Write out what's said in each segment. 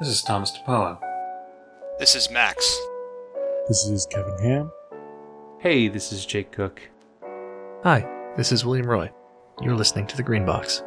This is Thomas DePaulo. This is Max. This is Kevin Ham. Hey, this is Jake Cook. Hi, this is William Roy. You're listening to The Green Box.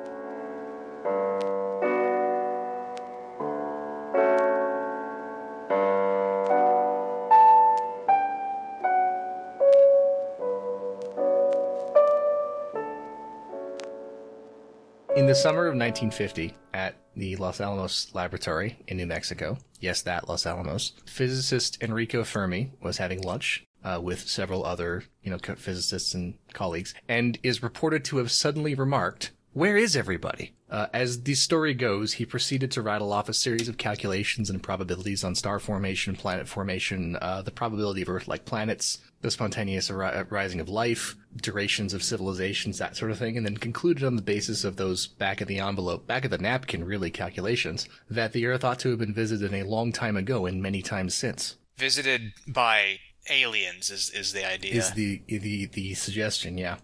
In the summer of 1950, at the Los Alamos Laboratory in New Mexico, yes, that Los Alamos, physicist Enrico Fermi was having lunch uh, with several other, you know, physicists and colleagues, and is reported to have suddenly remarked, "Where is everybody?" Uh, as the story goes, he proceeded to rattle off a series of calculations and probabilities on star formation, planet formation, uh, the probability of Earth-like planets, the spontaneous ari- rising of life, durations of civilizations, that sort of thing, and then concluded on the basis of those back of the envelope, back of the napkin, really calculations, that the Earth ought to have been visited a long time ago and many times since. Visited by aliens is, is the idea. is the the the suggestion, yeah.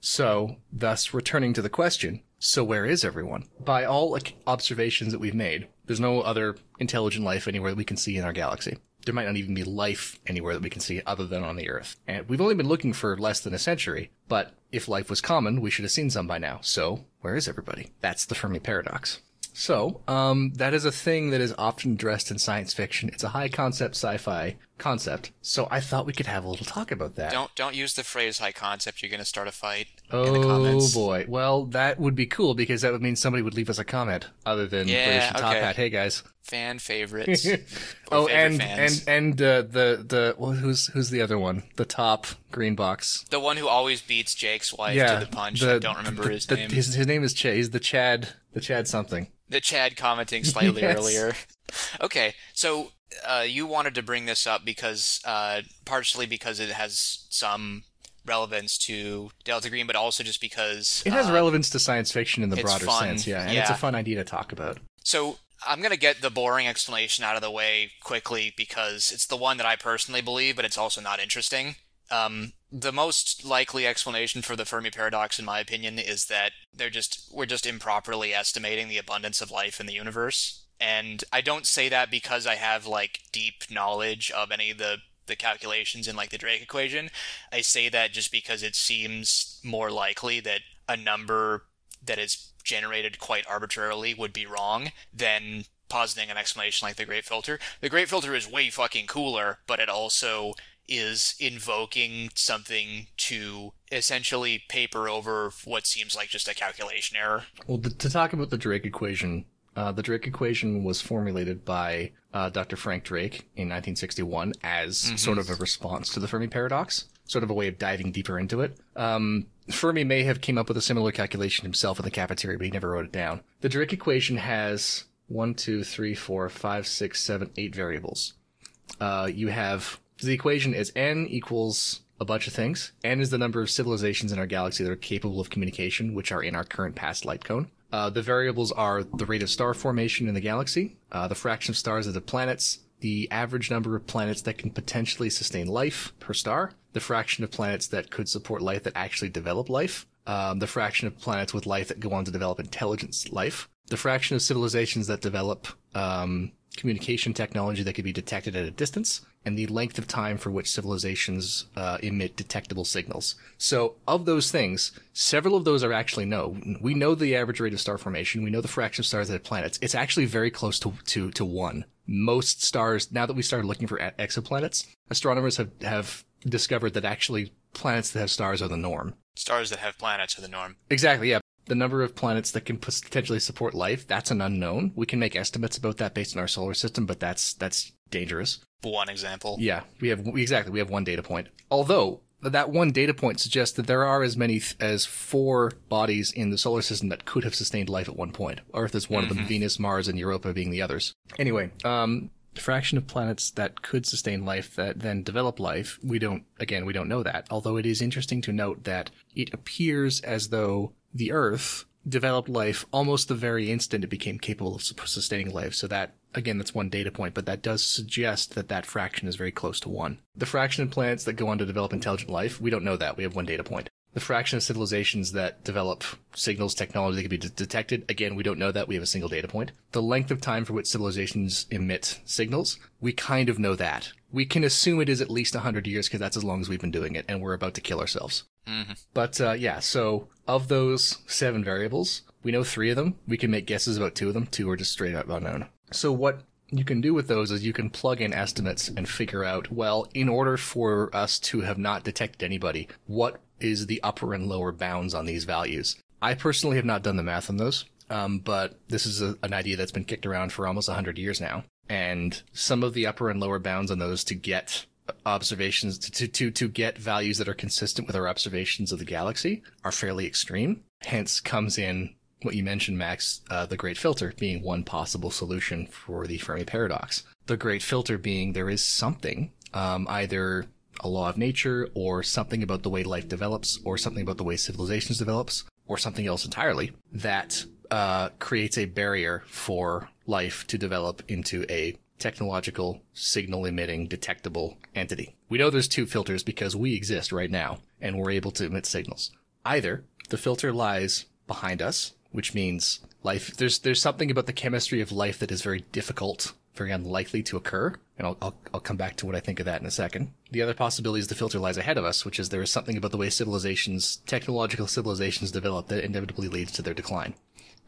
So, thus returning to the question, so where is everyone? By all observations that we've made, there's no other intelligent life anywhere that we can see in our galaxy. There might not even be life anywhere that we can see other than on the Earth. And we've only been looking for less than a century, but if life was common, we should have seen some by now. So, where is everybody? That's the Fermi paradox. So, um, that is a thing that is often addressed in science fiction. It's a high concept sci-fi concept. So I thought we could have a little talk about that. don't don't use the phrase high concept. You're going to start a fight oh in the comments. boy. Well, that would be cool because that would mean somebody would leave us a comment other than Yeah, British and Top. Hat. Hey guys. Fan favorites. Oh, favorite and fans. and and uh, the the well, who's who's the other one? The top green box. the one who always beats Jake's wife yeah, to the punch. the- I don't remember the- his the- name. His, his name is Chad. He's the Chad. The Chad something. The Chad commenting slightly Yes. earlier. Okay, so uh, you wanted to bring this up because uh, partially because it has some relevance to Delta Green, but also just because It has uh, relevance to science fiction in the broader fun. sense, yeah, and it's a fun idea to talk about. So I'm gonna get the boring explanation out of the way quickly because it's the one that I personally believe, but it's also not interesting. Um, the most likely explanation for the Fermi paradox, in my opinion, is that they're just we're just improperly estimating the abundance of life in the universe. And I don't say that because I have like deep knowledge of any of the the calculations in like the Drake equation. I say that just because it seems more likely that a number that is generated quite arbitrarily would be wrong than positing an explanation like the Great Filter. The Great Filter is way fucking cooler, but it also is invoking something to essentially paper over what seems like just a calculation error. Well, to talk about the Drake equation, uh, the Drake equation was formulated by uh, Dr. Frank Drake in 1961 as sort of a response to the Fermi paradox, sort of a way of diving deeper into it. Um, Fermi may have came up with a similar calculation himself in the cafeteria, but he never wrote it down. The Drake equation has one, two, three, four, five, six, seven, eight variables. Uh, you have the equation is n equals a bunch of things. n is the number of civilizations in our galaxy that are capable of communication, which are in our current past light cone. Uh, the variables are the rate of star formation in the galaxy, uh, the fraction of stars that have planets, the average number of planets that can potentially sustain life per star, the fraction of planets that could support life that actually develop life, um, the fraction of planets with life that go on to develop intelligence life, the fraction of civilizations that develop um, communication technology that could be detected at a distance, and the length of time for which civilizations uh, emit detectable signals. So, of those things, several of those are actually known. We know the average rate of star formation. We know the fraction of stars that have planets. It's actually very close to to to one. Most stars, now that we started looking for exoplanets, astronomers have have discovered that actually planets that have stars are the norm. Stars that have planets are the norm. Exactly, yeah. The number of planets that can potentially support life, that's an unknown. We can make estimates about that based on our solar system, but that's that's dangerous. One example. Yeah, we have exactly, we have one data point. Although that one data point suggests that there are as many th- as four bodies in the solar system that could have sustained life at one point. Earth is one of them, Venus, Mars, and Europa being the others. Anyway, um the fraction of planets that could sustain life that then develop life, we don't again, we don't know that. Although it is interesting to note that it appears as though the Earth developed life almost the very instant it became capable of sustaining life. So that, again, that's one data point, but that does suggest that that fraction is very close to one. The fraction of planets that go on to develop intelligent life, we don't know that. We have one data point. the fraction of civilizations that develop signals technology that can be de- detected, again, we don't know that. We have a single data point. The length of time for which civilizations emit signals, we kind of know that. We can assume it is at least 100 years because that's as long as we've been doing it, and we're about to kill ourselves. But uh, yeah, so of those seven variables, we know three of them. We can make guesses about two of them. Two are just straight up unknown. So what you can do with those is you can plug in estimates and figure out, well, in order for us to have not detected anybody, what is the upper and lower bounds on these values? I personally have not done the math on those, um, but this is a, an idea that's been kicked around for almost 100 years now. And some of the upper and lower bounds on those to get observations to, to to get values that are consistent with our observations of the galaxy are fairly extreme. Hence comes in what you mentioned, Max, uh, the Great Filter being one possible solution for the Fermi paradox. The Great Filter being there is something, um, either a law of nature or something about the way life develops or something about the way civilizations develops or something else entirely that uh, creates a barrier for life to develop into a technological, signal emitting, detectable entity. We know there's two filters because we exist right now and we're able to emit signals. Either the filter lies behind us, which means life, there's, there's something about the chemistry of life that is very difficult, very unlikely to occur. And I'll, I'll, I'll come back to what I think of that in a second. The other possibility is the filter lies ahead of us, which is there is something about the way civilizations, technological civilizations develop that inevitably leads to their decline.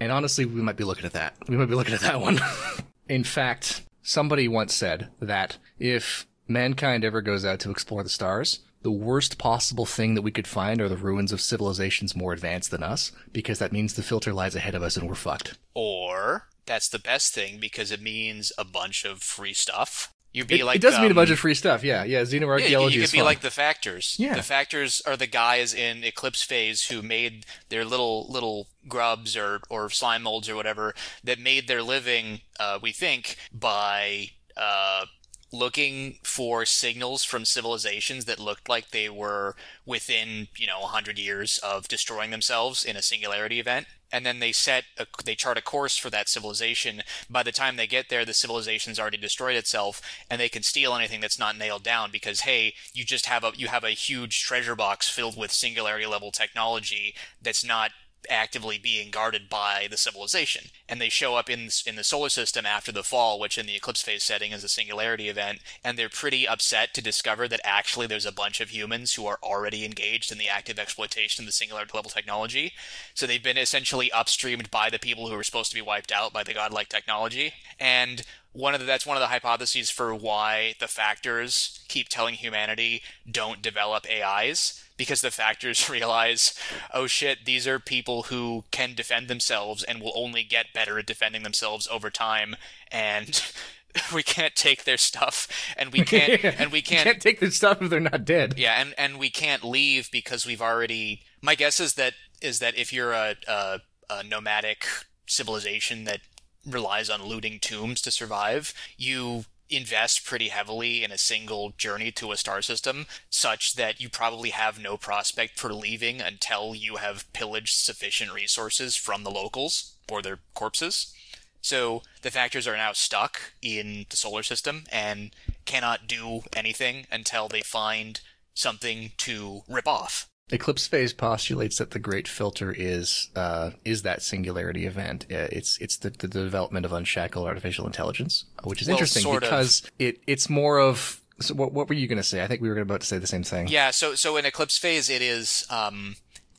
And honestly, we might be looking at that. We might be looking at that one. in fact, somebody once said that if mankind ever goes out to explore the stars, the worst possible thing that we could find are the ruins of civilizations more advanced than us, because that means the filter lies ahead of us and we're fucked. Or that's the best thing because it means a bunch of free stuff. You'd be It, like it does mean a um, bunch of free stuff, yeah. Yeah, Yeah, xenoarchaeology you, you could be fun. like the factors. Yeah. The factors are the guys in Eclipse Phase who made their little little grubs or or slime molds or whatever that made their living, uh, we think, by uh, looking for signals from civilizations that looked like they were within, you know, 100 years of destroying themselves in a singularity event. And then they set, a, they chart a course for that civilization. By the time they get there, the civilization's already destroyed itself, and they can steal anything that's not nailed down because, hey, you just have a you have a huge treasure box filled with singularity level technology that's not actively being guarded by the civilization. And they show up in in the solar system after the fall, which in the eclipse phase setting is a singularity event, and they're pretty upset to discover that actually there's a bunch of humans who are already engaged in the active exploitation of the singularity level technology. So they've been essentially upstreamed by the people who were supposed to be wiped out by the godlike technology. And one of the, that's one of the hypotheses for why the factors keep telling humanity don't develop AIs because the factors realize, oh shit, these are people who can defend themselves and will only get better at defending themselves over time, and we can't take their stuff, and we can't, and we can't, can't take their stuff if they're not dead. yeah, and and we can't leave because we've already. My guess is that is that if you're a, a, a nomadic civilization that relies on looting tombs to survive, you invest pretty heavily in a single journey to a star system, such that you probably have no prospect for leaving until you have pillaged sufficient resources from the locals or their corpses. So the factors are now stuck in the solar system and cannot do anything until they find something to rip off. Eclipse phase postulates that the Great Filter is uh, is that singularity event. Uh, it's it's the, the development of unshackled artificial intelligence, which is Well, interesting sort of. because it it's more of. So what what were you going to say? I think we were about to say the same thing. Yeah, so so in eclipse phase, it is um,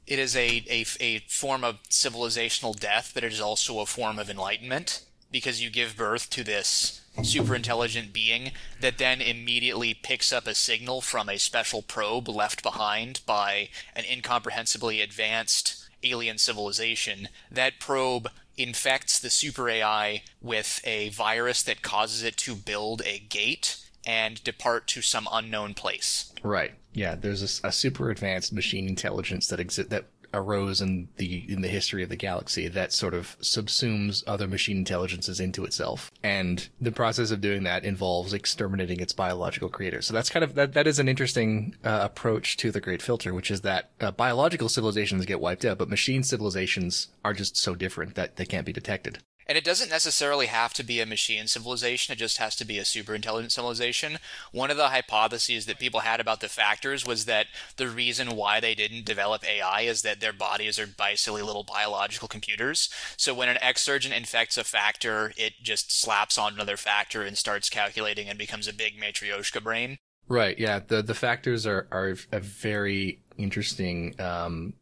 it is a, a a form of civilizational death, but it is also a form of enlightenment because you give birth to this super intelligent being that then immediately picks up a signal from a special probe left behind by an incomprehensibly advanced alien civilization. That probe infects the super AI with a virus that causes it to build a gate and depart to some unknown place. Right. Yeah. There's a super advanced machine intelligence that exi- that arose in the in the history of the galaxy that sort of subsumes other machine intelligences into itself. And the process of doing that involves exterminating its biological creator. So that's kind of that that is an interesting uh, approach to the Great Filter, which is that uh, biological civilizations get wiped out, but machine civilizations are just so different that they can't be detected. And it doesn't necessarily have to be a machine civilization, it just has to be a super intelligent civilization. One of the hypotheses that people had about the factors was that the reason why they didn't develop AI is that their bodies are basically little biological computers. So when an exsurgent infects a factor, it just slaps on another factor and starts calculating and becomes a big matryoshka brain. Right. Yeah. The the factors are are a very interesting um,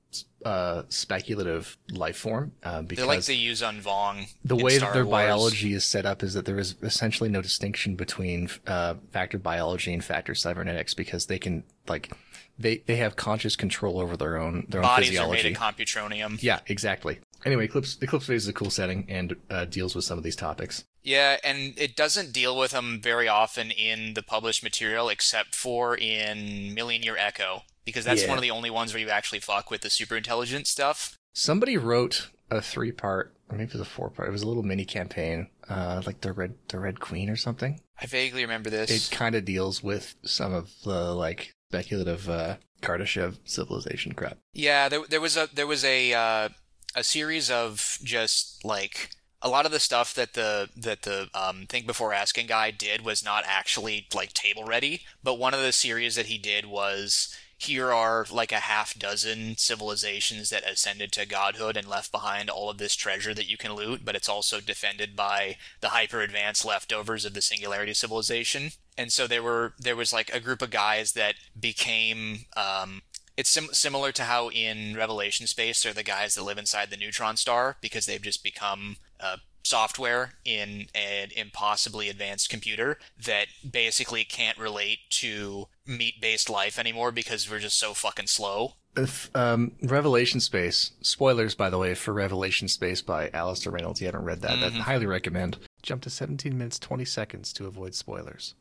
uh, speculative life form uh, because They're like the Yuuzhan Vong. the way Star that their Wars. biology is set up is that there is essentially no distinction between uh, factor biology and factor cybernetics because they can like they they have conscious control over their own their own bodies are physiology. made of computronium. yeah, exactly. Anyway, Eclipse Eclipse Phase is a cool setting and uh, deals with some of these topics. Yeah, and it doesn't deal with them very often in the published material, except for in Million Year Echo, because that's Yeah. one of the only ones where you actually fuck with the super intelligent stuff. Somebody wrote a three part, or maybe it was a four part. It was a little mini campaign, uh, like the Red the Red Queen or something. I vaguely remember this. It kind of deals with some of the like speculative uh, Kardashev civilization crap. Yeah, there, there was a there was a uh, a series of just like a lot of the stuff that the that the um, think before asking guy did was not actually like table ready. But one of the series that he did was here are like a half dozen civilizations that ascended to godhood and left behind all of this treasure that you can loot, but it's also defended by the hyper advanced leftovers of the singularity civilization. And so there were there was like a group of guys that became um, it's sim- similar to how in Revelation space they're the guys that live inside the neutron star because they've just become uh, software in an impossibly advanced computer that basically can't relate to meat-based life anymore because we're just so fucking slow. If, um, Revelation Space. Spoilers, by the way, for Revelation Space by Alastair Reynolds. You haven't read that. That highly recommend. Jump to 17 minutes 20 seconds to avoid spoilers.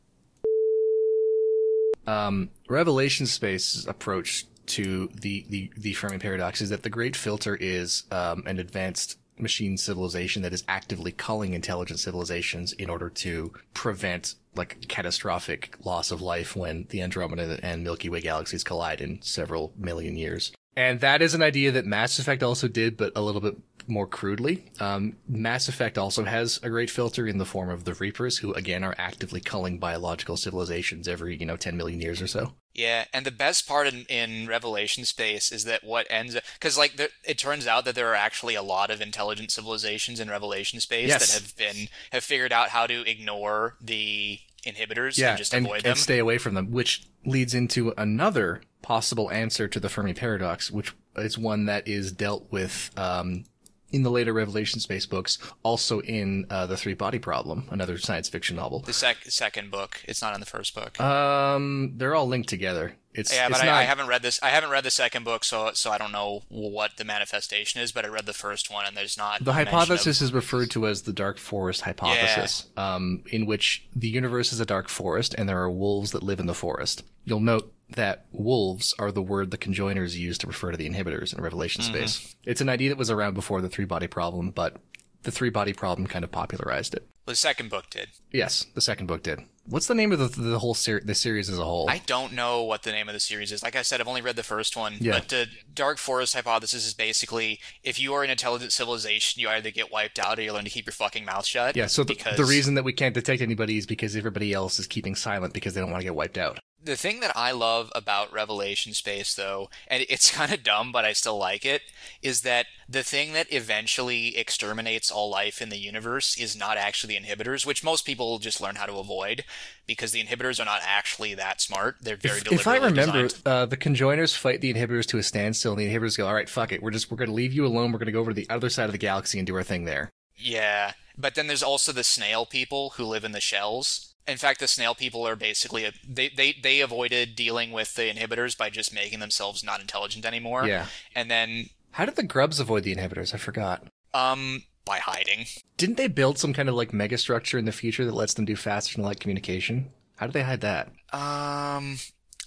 Um, Revelation Space's approach to the, the, the Fermi paradox is that the great filter is um, an advanced machine civilization that is actively culling intelligent civilizations in order to prevent like catastrophic loss of life when the Andromeda and Milky Way galaxies collide in several million years. And that is an idea that Mass Effect also did, but a little bit more crudely. Um, Mass Effect also has a great filter in the form of the Reapers, who again are actively culling biological civilizations every, you know, 10 million years or so. Yeah, and the best part in, in Revelation space is that what ends because like there, it turns out that there are actually a lot of intelligent civilizations in Revelation space Yes. that have been have figured out how to ignore the inhibitors yeah, and just and, avoid them. and stay away from them, which leads into another possible answer to the Fermi paradox, which is one that is dealt with um, in the later Revelation Space books, also in uh, the Three Body Problem, another science fiction novel. the sec- second book, it's not in the first book. Um, they're all linked together. It's yeah, it's but I, not, I haven't read this. I haven't read the second book, so so I don't know what the manifestation is. But I read the first one, and there's not The mention of- hypothesis is referred to as the Dark Forest hypothesis, um, in which the universe is a dark forest and there are wolves that live in the forest. You'll note that wolves are the word the conjoiners use to refer to the inhibitors in Revelation space. It's an idea that was around before the three body problem, but the three body problem kind of popularized it. The second book did. Yes, the second book did. What's the name of the, the whole ser- the series as a whole? I don't know what the name of the series is. Like I said, I've only read the first one. Yeah. But the Dark Forest hypothesis is basically if you are an intelligent civilization, you either get wiped out or you learn to keep your fucking mouth shut. yeah, so the, because the reason that we can't detect anybody is because everybody else is keeping silent because they don't want to get wiped out. The thing that I love about Revelation Space, though, and it's kind of dumb, but I still like it, is that the thing that eventually exterminates all life in the universe is not actually the inhibitors, which most people just learn how to avoid because the inhibitors are not actually that smart. They're very If, if I remember, uh, the conjoiners fight the inhibitors to a standstill, and the inhibitors go, "All right, fuck it, we're just we're going to leave you alone. We're going to go over to the other side of the galaxy and do our thing there." Yeah, but then there's also the snail people who live in the shells. In fact, the snail people are basically a, they, they they avoided dealing with the inhibitors by just making themselves not intelligent anymore. Yeah. and then How did the grubs avoid the inhibitors? I forgot. um by hiding. Didn't they build some kind of like megastructure in the future that lets them do faster than light communication? How did they hide that? Um,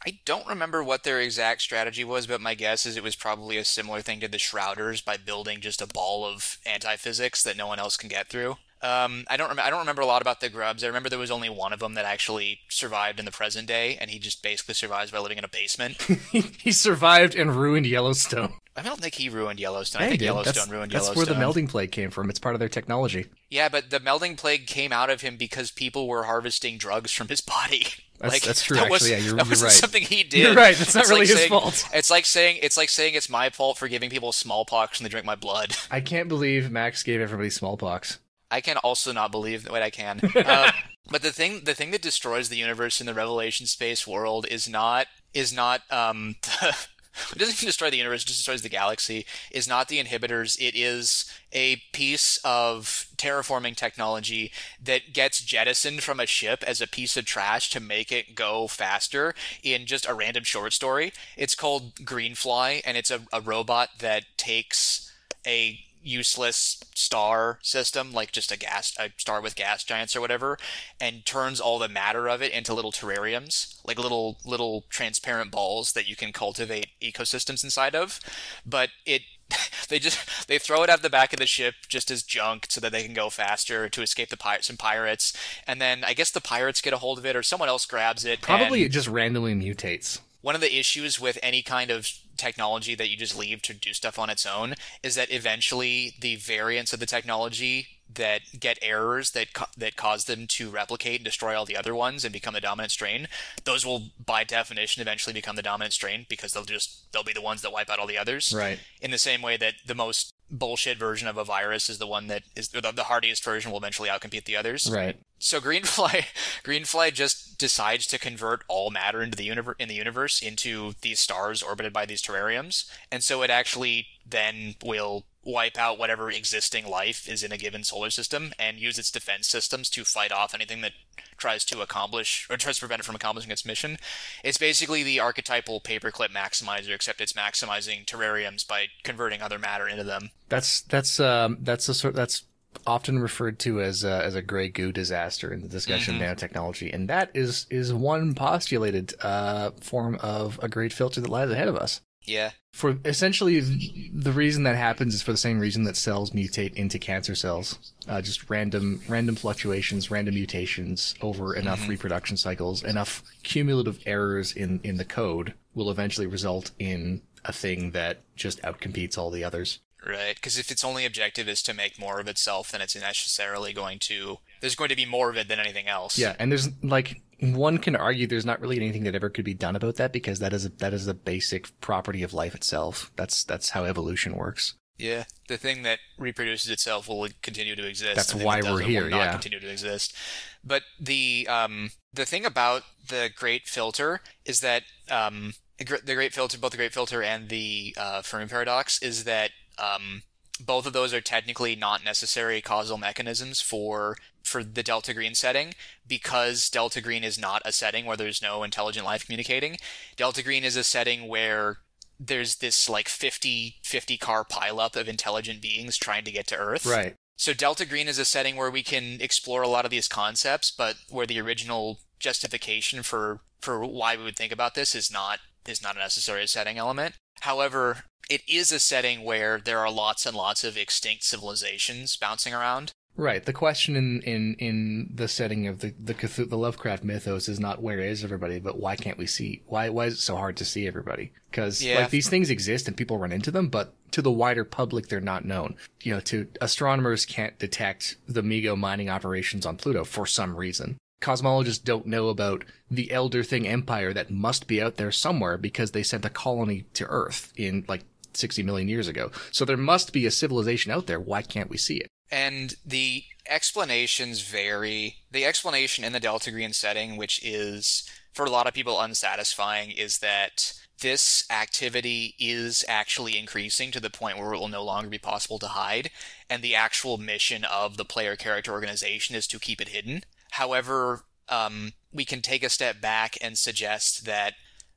I don't remember what their exact strategy was, but my guess is it was probably a similar thing to the Shrouders by building just a ball of anti-physics that no one else can get through. Um, I don't rem- I don't remember a lot about the grubs. I remember there was only one of them that actually survived in the present day, and he just basically survives by living in a basement. he survived and ruined Yellowstone. I don't think he ruined Yellowstone. Yeah, I think did. Yellowstone that's, ruined that's Yellowstone. That's where the melding plague came from. It's part of their technology. Yeah, but the melding plague came out of him because people were harvesting drugs from his body. That's- like that's true, That actually. was, Yeah, you're- that you're right. something he did. You're right. That's not It's really like his saying- fault. It's like saying it's like saying it's my fault for giving people smallpox and they drink my blood. I can't believe Max gave everybody smallpox. I can also not believe wait I can. Uh, but the thing the thing that destroys the universe in the Revelation space world is not is not um it doesn't destroy the universe, it just destroys the galaxy, is not the inhibitors. It is a piece of terraforming technology that gets jettisoned from a ship as a piece of trash to make it go faster in just a random short story. It's called Greenfly, and it's a, a robot that takes a useless star system, like just a gas a star with gas giants or whatever, and turns all the matter of it into little terrariums, like little little transparent balls that you can cultivate ecosystems inside of. But it they just they throw it out the back of the ship just as junk so that they can go faster to escape the pirates and pirates. And then I guess the pirates get a hold of it or someone else grabs it. Probably it just randomly mutates. one of the issues with any kind of technology that you just leave to do stuff on its own is that eventually the variants of the technology that get errors that ca- that cause them to replicate and destroy all the other ones and become the dominant strain those will by definition eventually become the dominant strain because they'll just they'll be the ones that wipe out all the others Right. in the same way that the most bullshit version of a virus is the one that is the, the hardiest version will eventually outcompete the others Right. so Greenfly, Greenfly just decides to convert all matter into the universe in the universe into these stars orbited by these terrariums, and so it actually then will wipe out whatever existing life is in a given solar system and use its defense systems to fight off anything that tries to accomplish or tries to prevent it from accomplishing its mission. It's basically the archetypal paperclip maximizer, except it's maximizing terrariums by converting other matter into them. That's that's um that's a sort that's often referred to as a, as a gray goo disaster in the discussion Mm-hmm. of nanotechnology, and that is is one postulated uh, form of a great filter that lies ahead of us. Yeah. For essentially, the reason that happens is for the same reason that cells mutate into cancer cells. Uh, just random, random fluctuations, random mutations over enough reproduction cycles, enough cumulative errors in, in the code will eventually result in a thing that just outcompetes all the others. Right, because if its only objective is to make more of itself, then it's necessarily going to. There's going to be more of it than anything else. Yeah, and there's like one can argue there's not really anything that ever could be done about that because that is a, that is a basic property of life itself. That's that's how evolution works. Yeah, the thing that reproduces itself will continue to exist. That's why that we're here, Will not yeah. continue to exist. But the um the thing about the Great Filter is that um the the Great Filter, both the Great Filter and the uh, Fermi Paradox, is that um both of those are technically not necessary causal mechanisms for for the delta green setting because delta green is not a setting where there's no intelligent life communicating delta green is a setting where there's this like 50 50 car pileup of intelligent beings trying to get to earth. Right. so delta green is a setting where we can explore a lot of these concepts but where the original justification for for why we would think about this is not is not a necessary setting element. However it is a setting where there are lots and lots of extinct civilizations bouncing around Right. The question in, in, in the setting of the the, Cthulhu, the Lovecraft mythos is not where is everybody, but why can't we see? Why why is it so hard to see everybody? Because Yeah. like these things exist and people run into them, but to the wider public they're not known. You know, to astronomers can't detect the Mi-Go mining operations on Pluto for some reason. Cosmologists don't know about the Elder Thing Empire that must be out there somewhere because they sent a colony to Earth in like 60 million years ago. So there must be a civilization out there. Why can't we see it? And the explanations vary. The explanation in the Delta Green setting, which is for a lot of people unsatisfying, is that this activity is actually increasing to the point where it will no longer be possible to hide, and the actual mission of the player character organization is to keep it hidden. However, um, we can take a step back and suggest that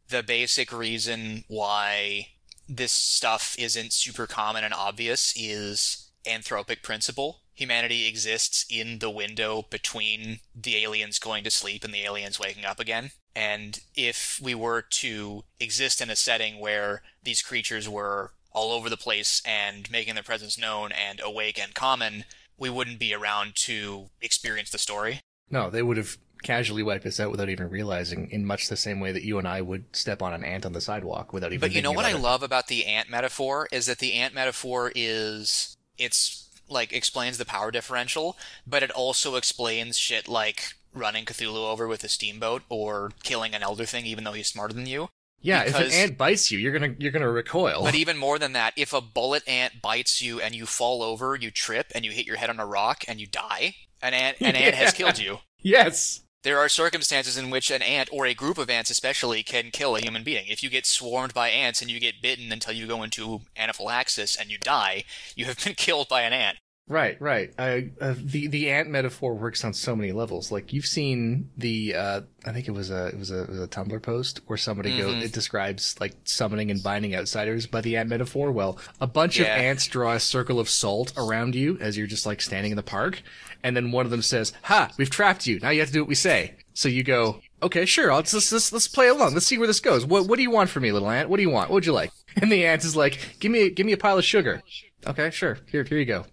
the basic reason why this stuff isn't super common and obvious is anthropic principle. Humanity exists in the window between the aliens going to sleep and the aliens waking up again. And if we were to exist in a setting where these creatures were all over the place and making their presence known and awake and common, we wouldn't be around to experience the story. No, they would have casually wipe this out without even realizing, in much the same way that you and I would step on an ant on the sidewalk without even. But you know what I it. love about the ant metaphor is that the ant metaphor is it's like explains the power differential, but it also explains shit like running Cthulhu over with a steamboat or killing an elder thing even though he's smarter than you. Yeah, if an ant bites you, you're gonna you're gonna recoil. But even more than that, if a bullet ant bites you and you fall over, you trip and you hit your head on a rock and you die, an ant an ant has killed you. yes. There are circumstances in which an ant, or a group of ants especially, can kill a human being. If you get swarmed by ants and you get bitten until you go into anaphylaxis and you die, you have been killed by an ant. Right, right. Uh, uh, the the ant metaphor works on so many levels. Like you've seen the, uh, I think it was a it was a, it was a Tumblr post where somebody go Mhm. it describes like summoning and binding outsiders by the ant metaphor. Well, a bunch of ants draw a circle of salt around you as you're just like standing in the park, and then one of them says, "Ha, we've trapped you. Now you have to do what we say." So you go, "Okay, sure. I'll, let's let's let's play along. Let's see where this goes. What what do you want from me, little ant? What do you want? What would you like?" And the ant is like, "Give me give me a pile of sugar." Okay, sure. Here here you go.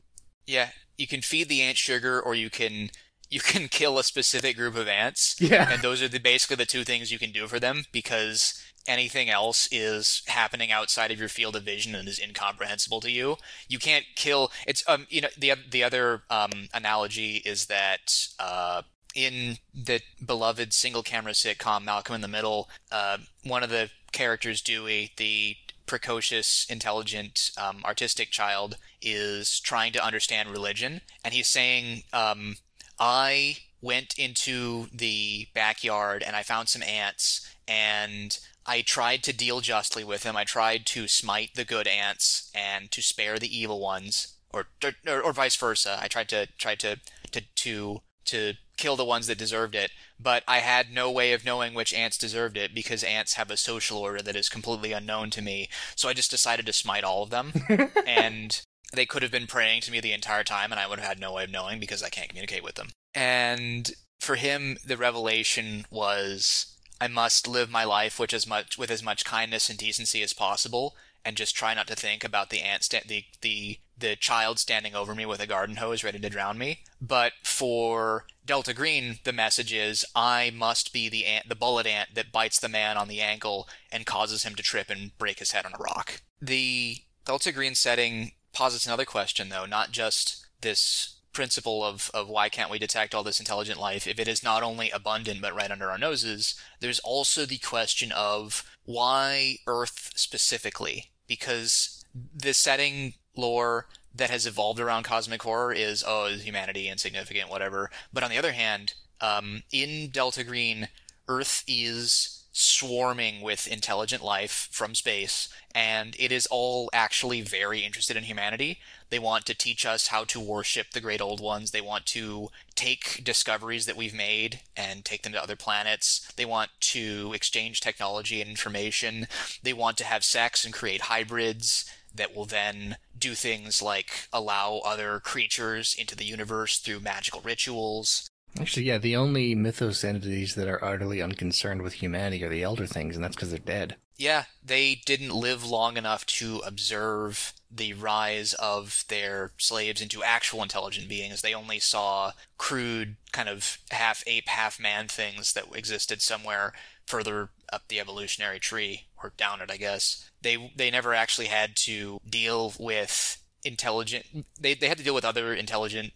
Yeah, you can feed the ant sugar, or you can you can kill a specific group of ants. Yeah. and those are the basically the two things you can do for them because anything else is happening outside of your field of vision and is incomprehensible to you. You can't kill. It's um you know the the other um analogy is that uh. In the beloved single camera sitcom Malcolm in the Middle, uh, one of the characters, Dewey, the precocious, intelligent, um, artistic child, is trying to understand religion, and he's saying, um, I went into the backyard and I found some ants and I tried to deal justly with them. I tried to smite the good ants and to spare the evil ones, or or, or vice versa. I tried to tried to to to to kill the ones that deserved it, but I had no way of knowing which ants deserved it because ants have a social order that is completely unknown to me. So I just decided to smite all of them, and they could have been praying to me the entire time, and I would have had no way of knowing because I can't communicate with them. And for him, the revelation was I must live my life with as much with as much kindness and decency as possible, and just try not to think about the ant sta- the the the child standing over me with a garden hose ready to drown me. But for Delta Green, the message is I must be the ant, the bullet ant that bites the man on the ankle and causes him to trip and break his head on a rock. The Delta Green setting posits another question, though, not just this principle of, of why can't we detect all this intelligent life if it is not only abundant but right under our noses, there's also the question of why Earth specifically? Because the setting lore that has evolved around cosmic horror is, oh, humanity insignificant, whatever. But on the other hand, um, in Delta Green, Earth is swarming with intelligent life from space, and it is all actually very interested in humanity. They want to teach us how to worship the great old ones. They want to take discoveries that we've made and take them to other planets. They want to exchange technology and information. They want to have sex and create hybrids that will then do things like allow other creatures into the universe through magical rituals. Actually, yeah, the only mythos entities that are utterly unconcerned with humanity are the elder things, and that's because they're dead. Yeah, they didn't live long enough to observe the rise of their slaves into actual intelligent beings. They only saw crude, kind of half ape, half man things that existed somewhere further up the evolutionary tree, or down it, I guess. They they never actually had to deal with intelligent. They they had to deal with other intelligent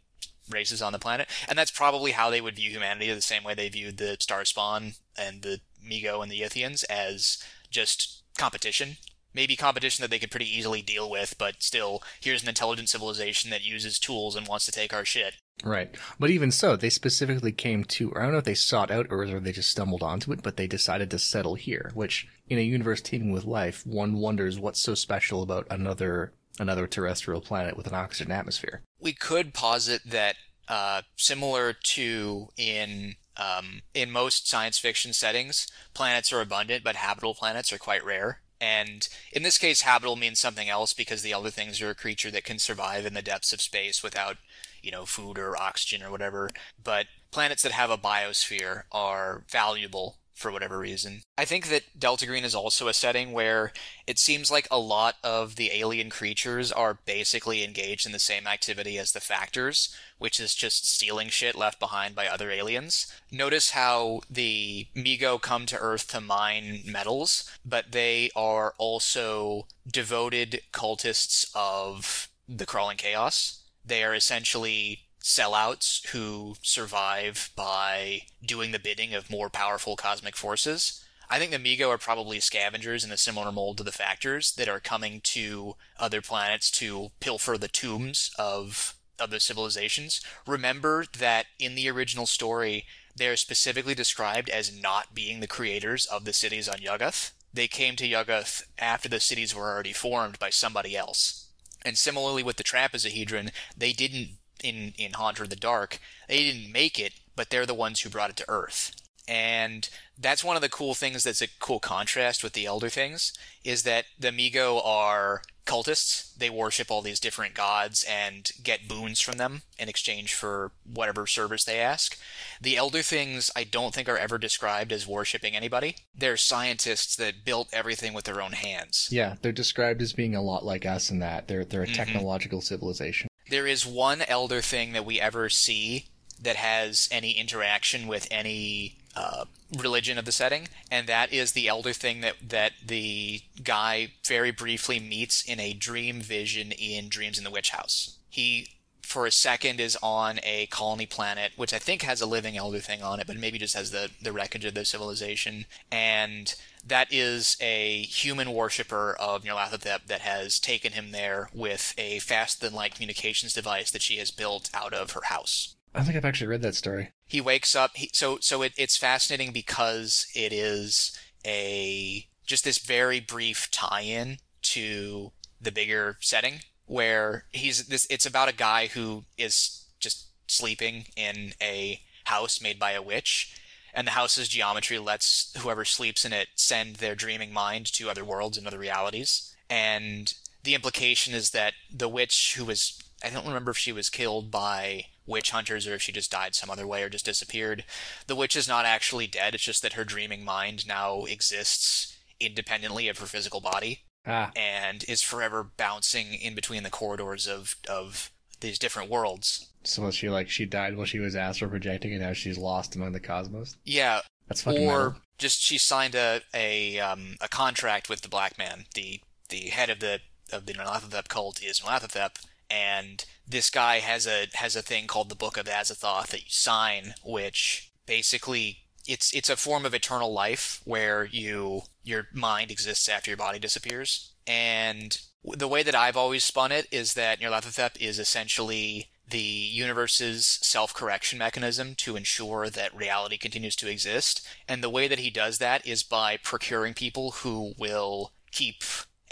races on the planet, and that's probably how they would view humanity, the same way they viewed the Star Spawn and the Mi-Go and the Yithians as just competition. Maybe competition that they could pretty easily deal with, but still, here's an intelligent civilization that uses tools and wants to take our shit. Right. But even so, they specifically came to, I don't know if they sought out Earth or they just stumbled onto it, but they decided to settle here, which in a universe teeming with life, one wonders what's so special about another another terrestrial planet with an oxygen atmosphere. We could posit that, uh, similar to in um, in most science fiction settings, planets are abundant, but habitable planets are quite rare. And in this case, habitable means something else because the other things are a creature that can survive in the depths of space without, you know, food or oxygen or whatever. But planets that have a biosphere are valuable for whatever reason. I think that Delta Green is also a setting where it seems like a lot of the alien creatures are basically engaged in the same activity as the factors, which is just stealing shit left behind by other aliens. Notice how the Mi-Go come to Earth to mine metals, but they are also devoted cultists of the crawling chaos. They are essentially sellouts who survive by doing the bidding of more powerful cosmic forces. I think the Mi-Go are probably scavengers in a similar mold to the Factors that are coming to other planets to pilfer the tombs of other civilizations. Remember that in the original story, they are specifically described as not being the creators of the cities on Yuggoth. They came to Yuggoth after the cities were already formed by somebody else. And similarly with the trapezohedron, they didn't in in Haunter of the Dark, they didn't make it, but they're the ones who brought it to Earth. And that's one of the cool things that's a cool contrast with the Elder Things, is that the Mi-Go are cultists. They worship all these different gods and get boons from them in exchange for whatever service they ask. The Elder Things, I don't think, are ever described as worshiping anybody. They're scientists that built everything with their own hands. Yeah, they're described as being a lot like us in that they're they're a Mhm. technological civilization. There is one elder thing that we ever see that has any interaction with any uh, religion of the setting, and that is the elder thing that that the guy very briefly meets in a dream vision in Dreams in the Witch House. He for a second is on a colony planet, which I think has a living elder thing on it, but maybe just has the, the wreckage of the civilization. And that is a human worshiper of Nyarlathotep that has taken him there with a faster than light communications device that she has built out of her house. I think I've actually read that story. He wakes up. He, so so it, it's fascinating because it is a just this very brief tie-in to the bigger setting where he's this. It's about a guy who is just sleeping in a house made by a witch, and the house's geometry lets whoever sleeps in it send their dreaming mind to other worlds and other realities. And the implication is that the witch who was I don't remember if she was killed by witch hunters or if she just died some other way or just disappeared. The witch is not actually dead, it's just that her dreaming mind now exists independently of her physical body Ah, and is forever bouncing in between the corridors of of these different worlds. So was she like she died while she was astral projecting, and now she's lost among the cosmos? Yeah, That's fucking or metal. just she signed a a um, a contract with the Black Man. The the head of the of the Nyarlathotep cult is Nyarlathotep, and this guy has a has a thing called the Book of Azathoth that you sign, which basically it's it's a form of eternal life where you your mind exists after your body disappears. And the way that I've always spun it is that Nyarlathotep is essentially the universe's self-correction mechanism to ensure that reality continues to exist. And the way that he does that is by procuring people who will keep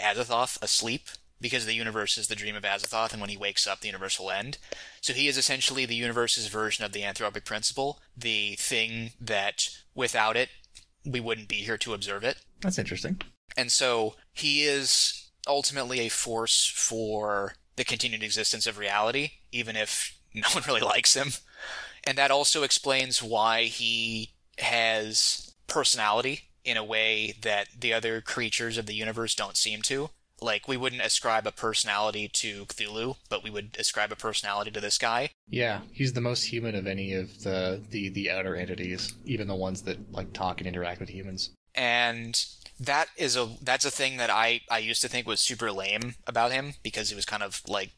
Azathoth asleep because the universe is the dream of Azathoth, and when he wakes up, the universe will end. So he is essentially the universe's version of the anthropic principle, the thing that without it, we wouldn't be here to observe it. That's interesting. And so he is ultimately a force for the continued existence of reality, even if no one really likes him. And that also explains why he has personality in a way that the other creatures of the universe don't seem to. Like, we wouldn't ascribe a personality to Cthulhu, but we would ascribe a personality to this guy. Yeah, he's the most human of any of the the the outer entities, even the ones that like talk and interact with humans. and that is a that's a thing that I I used to think was super lame about him because he was kind of like,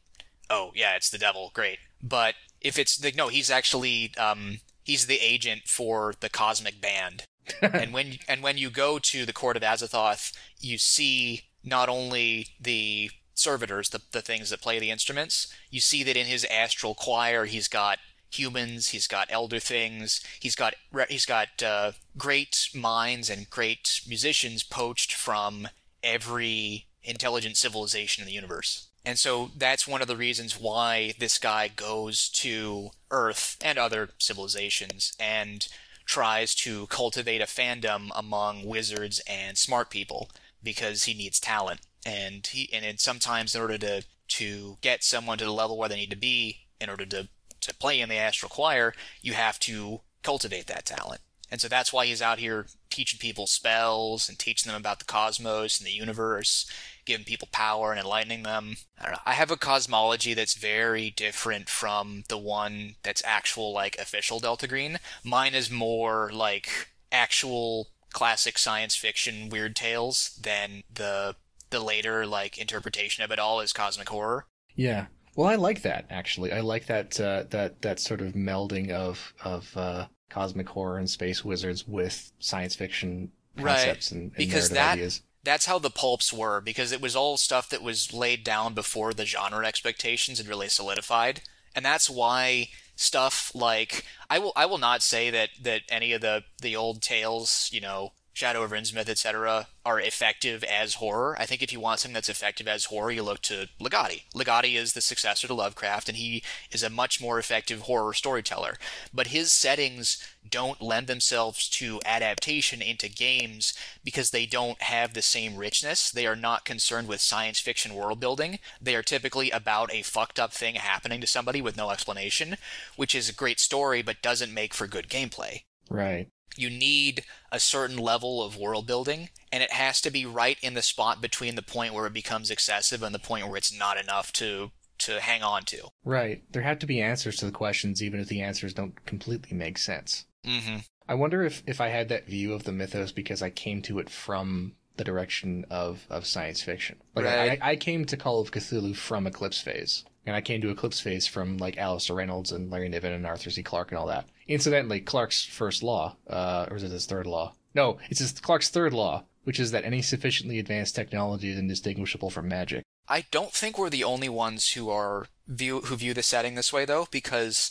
oh yeah, it's the devil, great. But if it's like no, he's actually um he's the agent for the cosmic band, and when and when you go to the court of Azathoth, you see not only the servitors, the the things that play the instruments, you see that in his astral choir he's got humans, he's got elder things, he's got he's got uh, great minds and great musicians poached from every intelligent civilization in the universe. And so that's one of the reasons why this guy goes to Earth and other civilizations and tries to cultivate a fandom among wizards and smart people because he needs talent. And he and sometimes in order to to get someone to the level where they need to be in order to to play in the astral choir, you have to cultivate that talent. And so that's why he's out here teaching people spells and teaching them about the cosmos and the universe, giving people power and enlightening them. I don't know. I have a cosmology that's very different from the one that's actual like official Delta Green. Mine is more like actual classic science fiction weird tales than the the later like interpretation of it all is cosmic horror. Yeah. Well, I like that actually. I like that uh, that that sort of melding of of uh, cosmic horror and space wizards with science fiction concepts right. and, and because that, ideas. That's how the pulps were because it was all stuff that was laid down before the genre expectations had really solidified, and that's why stuff like I will I will not say that that any of the the old tales, you know, Shadow of Innsmouth, etc., are effective as horror. I think if you want something that's effective as horror, you look to Ligotti. Ligotti is the successor to Lovecraft, and he is a much more effective horror storyteller. But his settings don't lend themselves to adaptation into games because they don't have the same richness. They are not concerned with science fiction world building. They are typically about a fucked up thing happening to somebody with no explanation, which is a great story but doesn't make for good gameplay. Right you need a certain level of world building and it has to be right in the spot between the point where it becomes excessive and the point where it's not enough to to hang on to. Right. There have to be answers to the questions even if the answers don't completely make sense. hmm I wonder if if I had that view of the mythos because I came to it from the direction of of science fiction. Like Right. I, I came to Call of Cthulhu from Eclipse Phase. And I came to Eclipse Phase from like Alastair Reynolds and Larry Niven and Arthur C. Clarke and all that. Incidentally, Clarke's first law, uh, or is it his third law? No, it's his Clarke's third law, which is that any sufficiently advanced technology is indistinguishable from magic. I don't think we're the only ones who are view who view the setting this way though because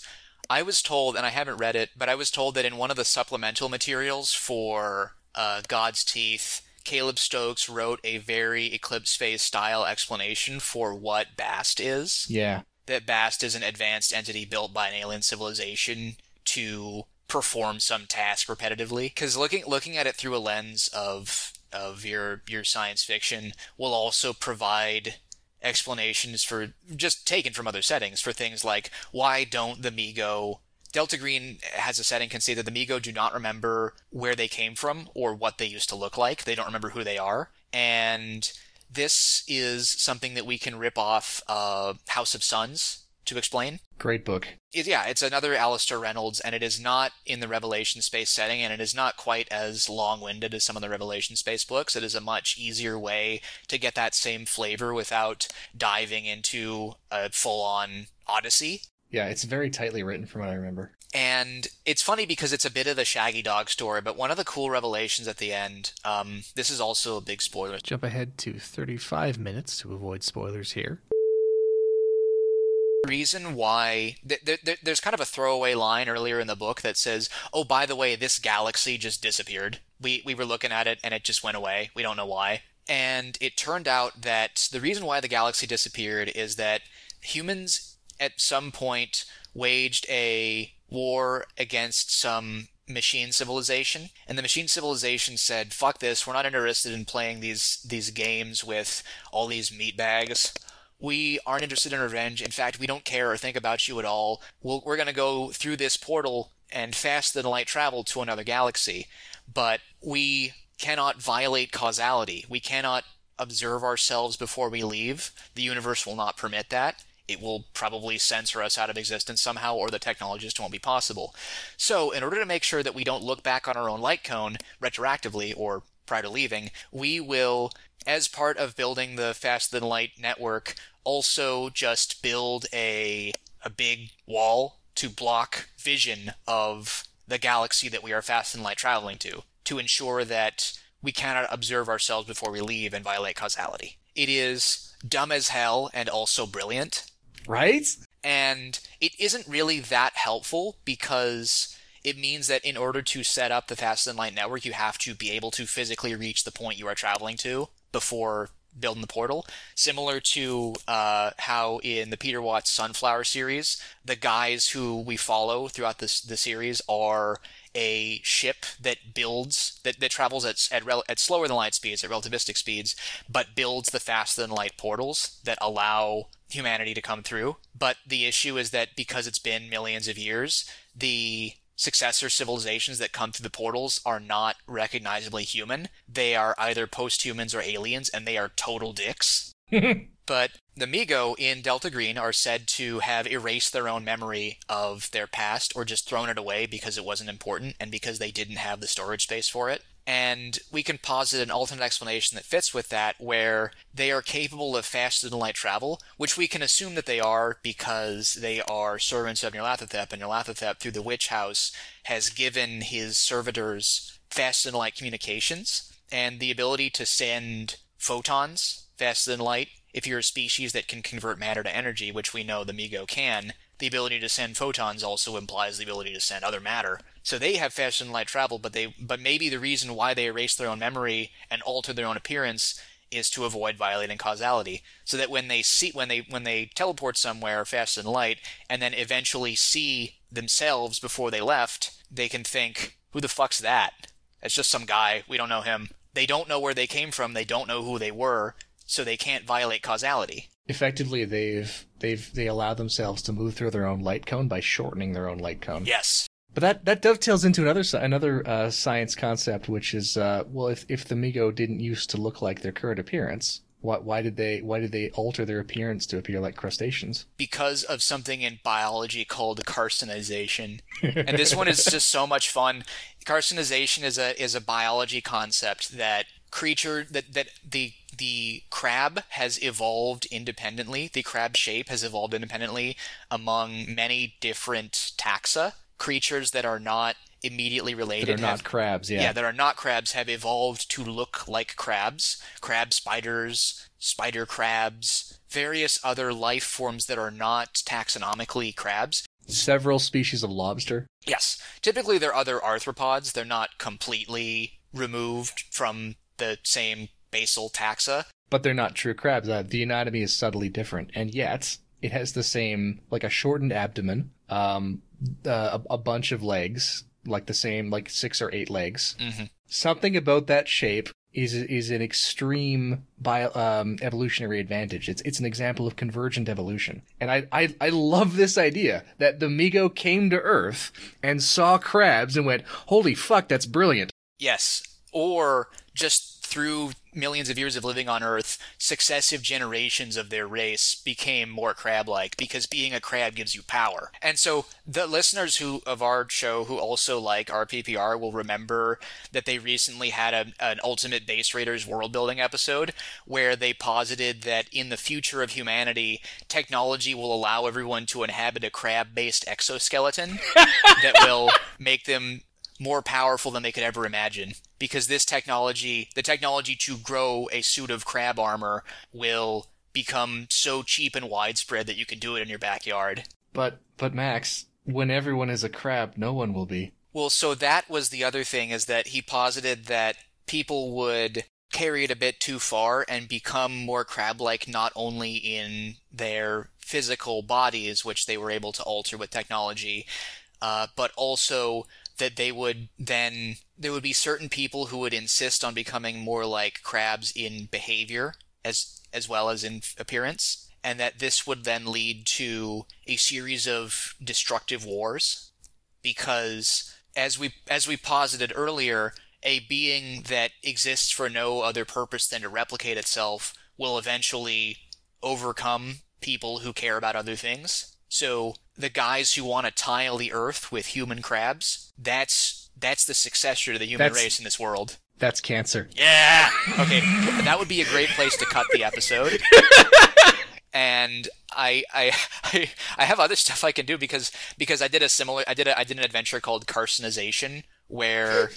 I was told and I haven't read it, but I was told that in one of the supplemental materials for uh, God's Teeth Caleb Stokes wrote a very Eclipse Phase style explanation for what Bast is. Yeah. That Bast is an advanced entity built by an alien civilization to perform some task repetitively. Because looking looking at it through a lens of of your your science fiction will also provide explanations for just taken from other settings for things like why don't the Mi-Go Delta Green has a setting can say that the Mi-Go do not remember where they came from or what they used to look like. They don't remember who they are. And this is something that we can rip off uh, House of Suns to explain. Great book. It, yeah, it's another Alastair Reynolds, and it is not in the Revelation Space setting, and it is not quite as long winded as some of the Revelation Space books. It is a much easier way to get that same flavor without diving into a full on Odyssey. Yeah, it's very tightly written from what I remember. And it's funny because it's a bit of the Shaggy Dog story, but one of the cool revelations at the end, um, this is also a big spoiler. Jump ahead to 35 minutes to avoid spoilers here. reason why th- th- th- there's kind of a throwaway line earlier in the book that says, "Oh, by the way, this galaxy just disappeared. We we were looking at it and it just went away. We don't know why." And it turned out that the reason why the galaxy disappeared is that humans at some point waged a war against some machine civilization and the machine civilization said fuck this we're not interested in playing these these games with all these meat bags we aren't interested in revenge. In fact, we don't care or think about you at all. We'll, we're going to go through this portal and faster than light travel to another galaxy. But we cannot violate causality. We cannot observe ourselves before we leave. The universe will not permit that. It will probably censor us out of existence somehow, or the technology just won't be possible. So, in order to make sure that we don't look back on our own light cone retroactively or prior to leaving, we will as part of building the faster than light network, also just build a a big wall to block vision of the galaxy that we are fast and light traveling to, to ensure that we cannot observe ourselves before we leave and violate causality. It is dumb as hell and also brilliant. Right? And it isn't really that helpful because it means that in order to set up the fast and light network, you have to be able to physically reach the point you are traveling to before building the portal. Similar to uh, how in the Peter Watts Sunflower series, the guys who we follow throughout this the series are a ship that builds that, that travels at at, rel- at slower than light speeds at relativistic speeds but builds the faster than light portals that allow humanity to come through but the issue is that because it's been millions of years the successor civilizations that come through the portals are not recognizably human. They are either post-humans or aliens, and they are total dicks. but the Mi-Go in Delta Green are said to have erased their own memory of their past or just thrown it away because it wasn't important and because they didn't have the storage space for it. And we can posit an alternate explanation that fits with that, where they are capable of faster than light travel, which we can assume that they are because they are servants of Nyarlathotep, and Nyarlathotep, through the witch house, has given his servitors faster than light communications and the ability to send photons faster than light. If you're a species that can convert matter to energy, which we know the Mi-Go can, the ability to send photons also implies the ability to send other matter. So they have faster than light travel, but they but maybe the reason why they erase their own memory and alter their own appearance is to avoid violating causality. So that when they see when they when they teleport somewhere faster than light and then eventually see themselves before they left, they can think, Who the fuck's that? It's just some guy, we don't know him. They don't know where they came from, they don't know who they were, so they can't violate causality. Effectively, they've they've they allow themselves to move through their own light cone by shortening their own light cone. Yes. But that, that dovetails into another another uh, science concept, which is uh, well, if if the Mi-Go didn't used to look like their current appearance, why why did they why did they alter their appearance to appear like crustaceans? because of something in biology called carcinization. and this one is just so much fun. Carcinization is a is a biology concept that creature that that the the crab has evolved independently. The crab shape has evolved independently among many different taxa. Creatures that are not immediately related That are have- not crabs. Yeah. yeah, that are not crabs have evolved to look like crabs. Crab spiders, spider crabs, various other life forms that are not taxonomically crabs. Several species of lobster. Yes, typically they're other arthropods. They're not completely removed from the same basal taxa. but they're not true crabs. Uh, the anatomy is subtly different, and yet it has the same, like a shortened abdomen, um, uh, a, a bunch of legs, like the same, like six or eight legs. Mhm. Something about that shape is is an extreme bio, um, evolutionary advantage. It's it's an example of convergent evolution, and I, I I love this idea that the Mi-Go came to Earth and saw crabs and went, "Holy fuck, that's brilliant." Yes, or just through millions of years of living on Earth, successive generations of their race became more crab-like because being a crab gives you power. And so the listeners who of our show who also like RPPR will remember that they recently had a, an Ultimate Base Raiders world building episode where they posited that in the future of humanity, technology will allow everyone to inhabit a crab-based exoskeleton that will make them more powerful than they could ever imagine because this technology the technology to grow a suit of crab armor will become so cheap and widespread that you can do it in your backyard But but Max, when everyone is a crab, no one will be. well so that was the other thing is that he posited that people would carry it a bit too far and become more crab-like not only in their physical bodies which they were able to alter with technology uh, but also that they would then there would be certain people who would insist on becoming more like crabs in behavior as as well as in appearance and that this would then lead to a series of destructive wars. Because as we as we posited earlier a being that exists for no other purpose than to replicate itself will eventually overcome people who care about other things. So the guys who want to tile the earth with human crabs, that's that's the successor to the human That's- race in this world. That's cancer. Yeah. Okay, that would be a great place to cut the episode. and I, I I I have other stuff I can do because because I did a similar I did a I did an adventure called Carcinization where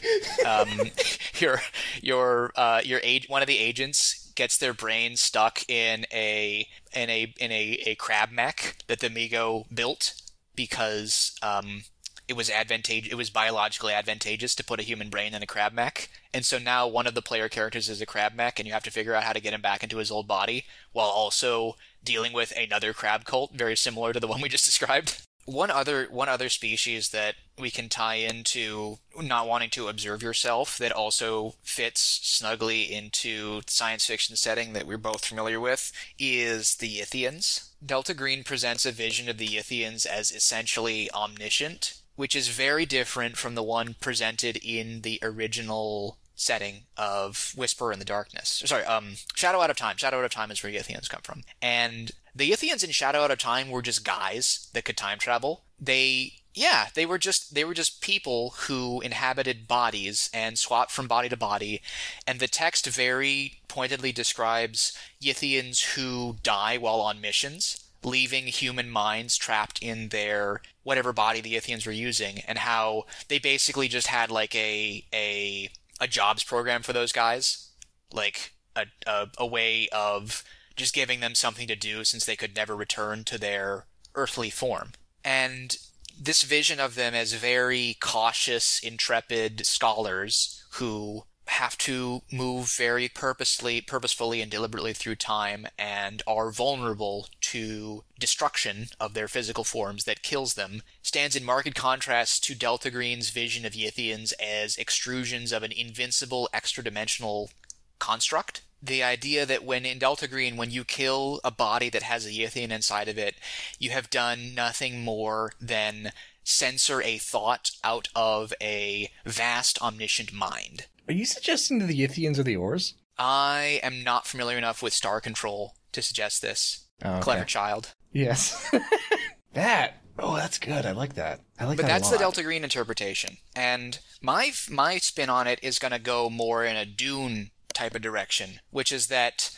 um, your your uh, your age one of the agents gets their brain stuck in a in a in a, a crab mech that the Mi-Go built because um, it was advantage it was biologically advantageous to put a human brain in a crab mech. And so now one of the player characters is a crab mech and you have to figure out how to get him back into his old body while also dealing with another crab cult very similar to the one we just described one other one other species that we can tie into not wanting to observe yourself that also fits snugly into science fiction setting that we're both familiar with is the Yithians. Delta Green presents a vision of the Yithians as essentially omniscient, which is very different from the one presented in the original setting of Whisper in the Darkness. Sorry, um, Shadow Out of Time. Shadow Out of Time is where the Yithians come from. And the Yithians in Shadow Out of Time were just guys that could time travel. They yeah, they were just they were just people who inhabited bodies and swapped from body to body, and the text very pointedly describes Yithians who die while on missions, leaving human minds trapped in their whatever body the Yithians were using, and how they basically just had like a a a jobs program for those guys, like a a, a way of just giving them something to do since they could never return to their earthly form. And this vision of them as very cautious, intrepid scholars who have to move very purposely, purposefully and deliberately through time and are vulnerable to destruction of their physical forms that kills them stands in marked contrast to Delta Green's vision of Yithians as extrusions of an invincible extra-dimensional construct the idea that when in Delta Green, when you kill a body that has a Yithian inside of it, you have done nothing more than censor a thought out of a vast omniscient mind. Are you suggesting that the Yithians are the Orz? I am not familiar enough with Star Control to suggest this. Oh, okay. Clever child. Yes. that. Oh, that's good. I like that. I like But that. a that's the. Delta Green interpretation. And my my spin on it is going to go more in a Dune type of direction, which is that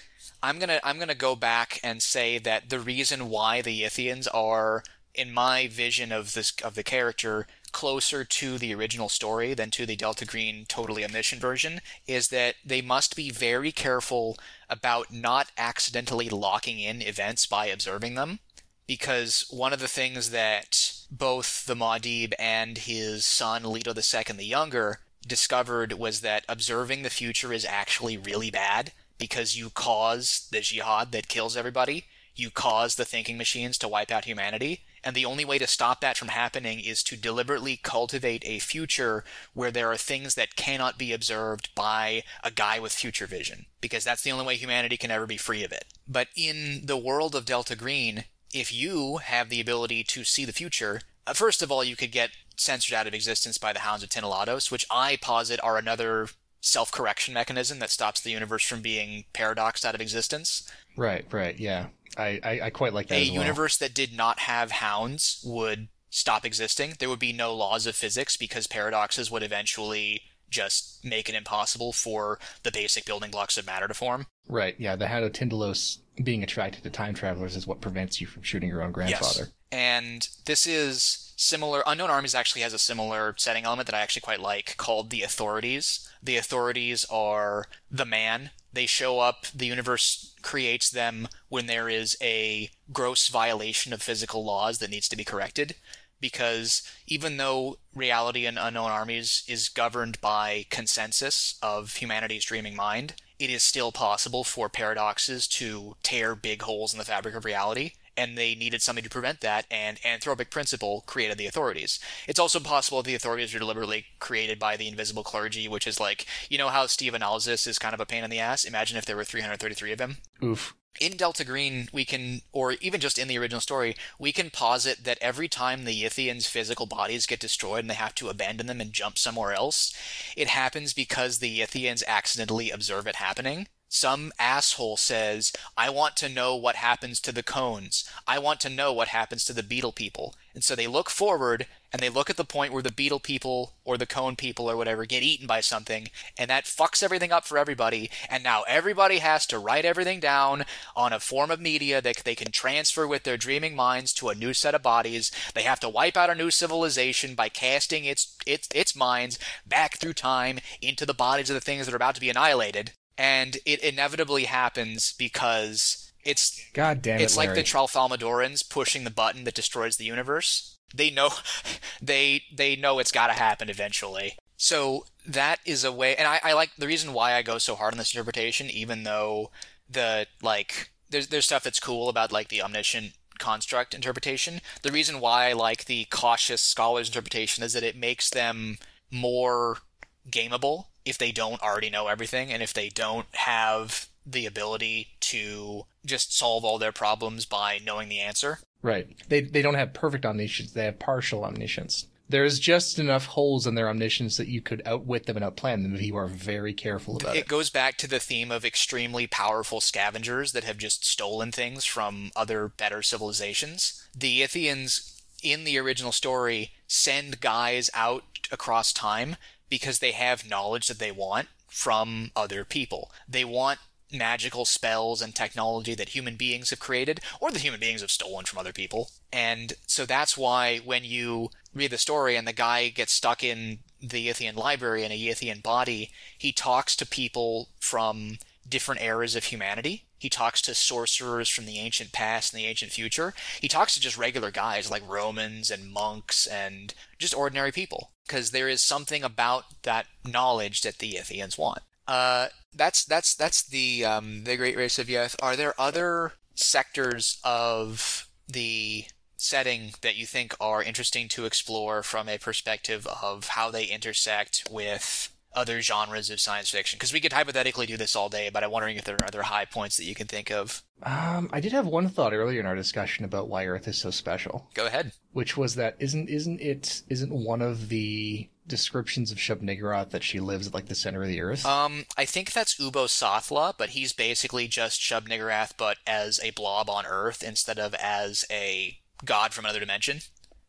I'm gonna I'm gonna go back and say that the reason why the Yithians are, in my vision of this of the character, closer to the original story than to the Delta Green totally omniscient version is that they must be very careful about not accidentally locking in events by observing them because one of the things that both the Muad'Dib and his son Leto II the Younger discovered was that observing the future is actually really bad because you cause the jihad that kills everybody. You cause the thinking machines to wipe out humanity. And the only way to stop that from happening is to deliberately cultivate a future where there are things that cannot be observed by a guy with future vision. Because that's the only way humanity can ever be free of it. But in the world of Delta Green, if you have the ability to see the future, uh, first of all, you could get censored out of existence by the Hounds of Tindalos, which I posit are another self-correction mechanism that stops the universe from being paradoxed out of existence. Right, right, yeah. I, I, I quite like that A well. universe that did not have hounds would stop existing. There would be no laws of physics because paradoxes would eventually just make it impossible for the basic building blocks of matter to form. Right, yeah. The of Tindalos being attracted to time travelers is what prevents you from shooting your own grandfather. Yes. And this is similar. Unknown Armies actually has a similar setting element that I actually quite like called the Authorities. The Authorities are the man. They show up, the universe creates them when there is a gross violation of physical laws that needs to be corrected. Because even though reality in Unknown Armies is governed by consensus of humanity's dreaming mind, it is still possible for paradoxes to tear big holes in the fabric of reality and they needed something to prevent that, and Anthropic Principle created the authorities. It's also possible that the authorities were deliberately created by the invisible clergy, which is like, you know how Steve Analysis is kind of a pain in the ass? Imagine if there were 333 of him. Oof. In Delta Green, we can, or even just in the original story, we can posit that every time the Yithians' physical bodies get destroyed and they have to abandon them and jump somewhere else, it happens because the Yithians accidentally observe it happening. Some asshole says, I want to know what happens to the cones. I want to know what happens to the beetle people. And so they look forward and they look at the point where the beetle people or the cone people or whatever get eaten by something, and that fucks everything up for everybody. And now everybody has to write everything down on a form of media that they can transfer with their dreaming minds to a new set of bodies. They have to wipe out a new civilization by casting its its its minds back through time into the bodies of the things that are about to be annihilated and it inevitably happens because it's God damn it, it's like Larry. the Tralfamadorians pushing the button that destroys the universe. They know they they know it's got to happen eventually. So that is a way, and I, I like the reason why I go so hard on this interpretation, even though the like there's there's stuff that's cool about like the omniscient construct interpretation. The reason why I like the cautious scholars interpretation is that it makes them more gameable if they don't already know everything and if they don't have the ability to just solve all their problems by knowing the answer. Right. They they don't have perfect omniscience. They have partial omniscience. There's just enough holes in their omniscience that you could outwit them and outplan them if you are very careful about it it. goes back to the theme of extremely powerful scavengers that have just stolen things from other better civilizations. The Yithians in the original story send guys out across time because they have knowledge that they want from other people. They want magical spells and technology that human beings have created or that human beings have stolen from other people. And so that's why when you read the story and the guy gets stuck in the Yithian library in a Yithian body, he talks to people from different eras of humanity. He talks to sorcerers from the ancient past and the ancient future. He talks to just regular guys like Romans and monks and just ordinary people because there is something about that knowledge that the Yithians want. Uh, that's that's that's the um, the Great Race of Yith. Are there other sectors of the setting that you think are interesting to explore from a perspective of how they intersect with other genres of science fiction? Because we could hypothetically do this all day, but I'm wondering if there are other high points that you can think of. Um, I did have one thought earlier in our discussion about why Earth is so special, Go ahead. which was that isn't isn't it isn't one of the descriptions of Shub Niggurath that she lives at like the center of the Earth? Um, I think that's Ubbo-Sathla, but he's basically just Shub Niggurath, but as a blob on Earth instead of as a god from another dimension.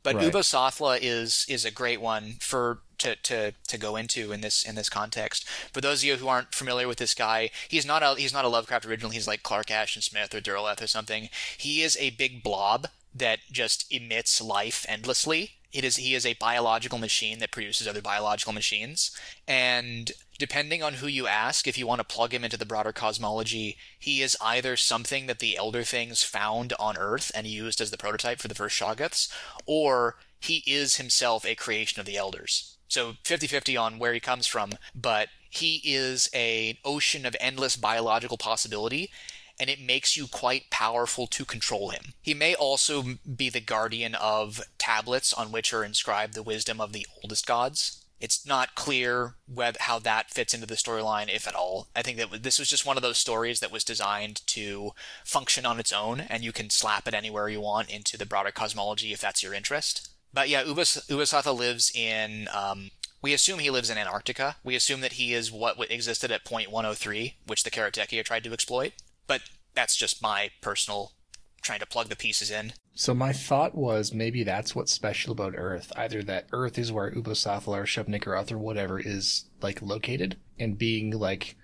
But Right. Ubbo-Sathla is is a great one for to, to, to go into in this in this context. For those of you who aren't familiar with this guy, he's not a he's not a Lovecraft original. He's like Clark Ashton Smith or Derleth or something. He is a big blob that just emits life endlessly. It is he is a biological machine that produces other biological machines, and depending on who you ask, if you want to plug him into the broader cosmology, he is either something that the Elder Things found on Earth and used as the prototype for the first Shoggoths, or he is himself a creation of the Elders. So 50-50 on where he comes from, but he is an ocean of endless biological possibility, and it makes you quite powerful to control him. He may also be the guardian of tablets on which are inscribed the wisdom of the oldest gods. It's not clear whether, how that fits into the storyline, if at all. I think that this was just one of those stories that was designed to function on its own, and you can slap it anywhere you want into the broader cosmology if that's your interest. But yeah, Ubas- lives in. Um, we assume he lives in Antarctica. We assume that he is what existed at point 103, which the Karotechia tried to exploit. But that's just my personal trying to plug the pieces in. So my thought was maybe that's what's special about Earth. Either that Earth is where Ubbo-Sathla or Shub Niggurath or whatever is like located, and being like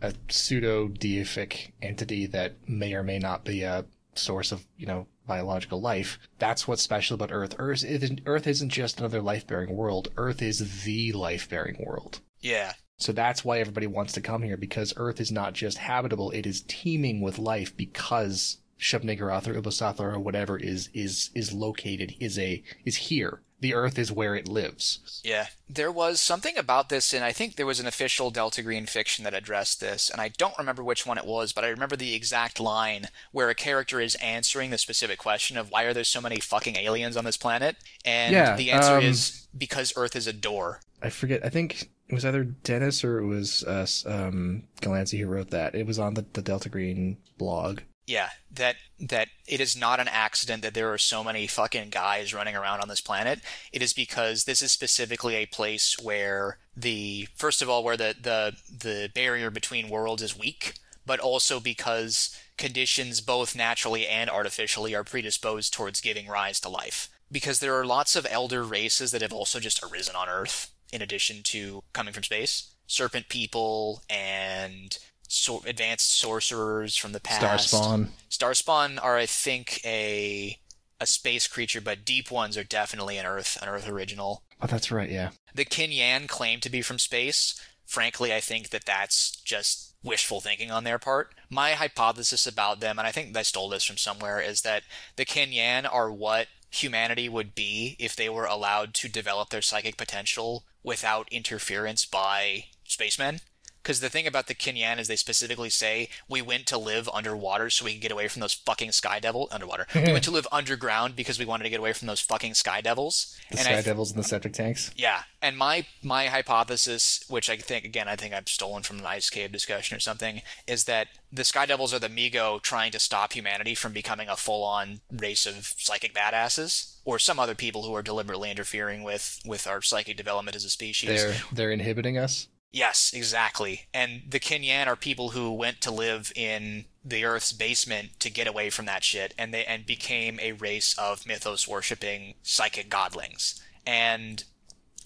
a pseudo deific entity that may or may not be a source of you know biological life. That's what's special about Earth. Earth isn't Earth isn't just another life bearing world. Earth is the life bearing world. Yeah. So that's why everybody wants to come here because Earth is not just habitable; it is teeming with life because Shub Niggurath or Ubbo-Sathla or whatever is is is located is a is here. The Earth is where it lives. Yeah. There was something about this, and I think there was an official Delta Green fiction that addressed this, and I don't remember which one it was, but I remember the exact line where a character is answering the specific question of why are there so many fucking aliens on this planet? And Yeah, the answer um, is because Earth is a door. I forget. I think it was either Dennis or it was uh, um, Glancy who wrote that. It was on the, the Delta Green blog. Yeah, that that it is not an accident that there are so many fucking guys running around on this planet. It is because this is specifically a place where the first of all where the the the barrier between worlds is weak, but also because conditions both naturally and artificially are predisposed towards giving rise to life. Because there are lots of elder races that have also just arisen on Earth in addition to coming from space. Serpent people and so advanced sorcerers from the past. Starspawn. Starspawn are, I think, a a space creature, but deep ones are definitely an Earth, an Earth original. Oh, that's right. Yeah. The K'n-yan claim to be from space. Frankly, I think that that's just wishful thinking on their part. My hypothesis about them, and I think I stole this from somewhere, is that the K'n-yan are what humanity would be if they were allowed to develop their psychic potential without interference by spacemen. Because the thing about the K'n-yan is they specifically say we went to live underwater so we could get away from those fucking sky devil underwater. we went to live underground because we wanted to get away from those fucking sky devils. The and Sky I, Devils and the septic tanks. yeah, and my my hypothesis, which I think again I think I've stolen from an ice cave discussion or something, is that the Sky Devils are the Mi-Go trying to stop humanity from becoming a full on race of psychic badasses, or some other people who are deliberately interfering with with our psychic development as a species. They're they're inhibiting us. Yes, exactly. And the K'n-yan are people who went to live in the Earth's basement to get away from that shit, and they and became a race of mythos worshipping psychic godlings. And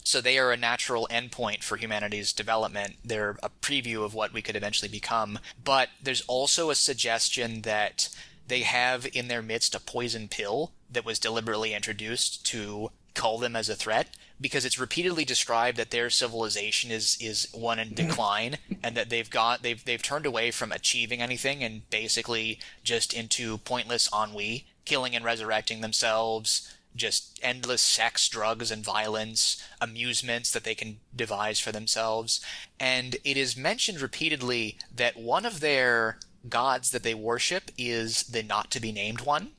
so they are a natural endpoint for humanity's development. They're a preview of what we could eventually become. But there's also a suggestion that they have in their midst a poison pill that was deliberately introduced to cull them as a threat because it's repeatedly described that their civilization is is one in decline and that they've got they've they've turned away from achieving anything and basically just into pointless ennui, killing and resurrecting themselves, just endless sex, drugs, and violence, amusements that they can devise for themselves. And it is mentioned repeatedly that one of their gods that they worship is the not to be named one.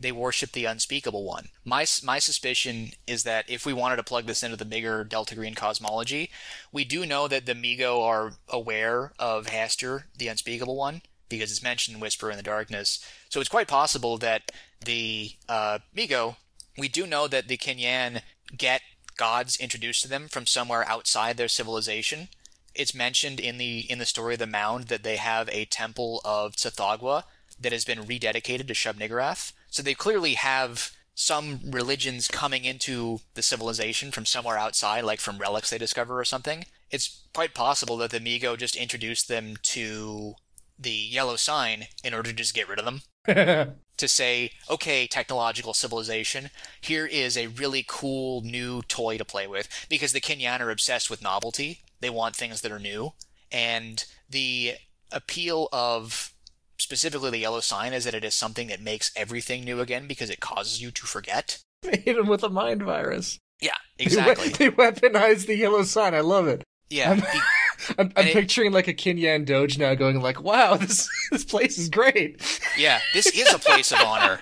They worship the unspeakable one. My, my suspicion is that if we wanted to plug this into the bigger Delta Green cosmology, we do know that the Mi-Go are aware of Hastur, the unspeakable one, because it's mentioned in Whisper in the Darkness. So it's quite possible that the uh, Mi-Go we do know that the K'n-yan get gods introduced to them from somewhere outside their civilization. It's mentioned in the in the story of the Mound that they have a temple of Tsathoggua that has been rededicated to Shub-Niggurath. So they clearly have some religions coming into the civilization from somewhere outside, like from relics they discover or something. It's quite possible that the Mi-Go just introduced them to the yellow sign in order to just get rid of them to say, okay, technological civilization, here is a really cool new toy to play with. Because the K'n-yan are obsessed with novelty. They want things that are new. And the appeal of specifically the yellow sign is that it is something that makes everything new again because it causes you to forget. Even with a mind virus. Yeah, They exactly. we- They, weaponize the yellow sign. I love it. Yeah. I'm, be- I'm, I'm it- picturing like a K'n-yan Doge now, going like, "Wow, this this place is great." Yeah, this is a place of honor.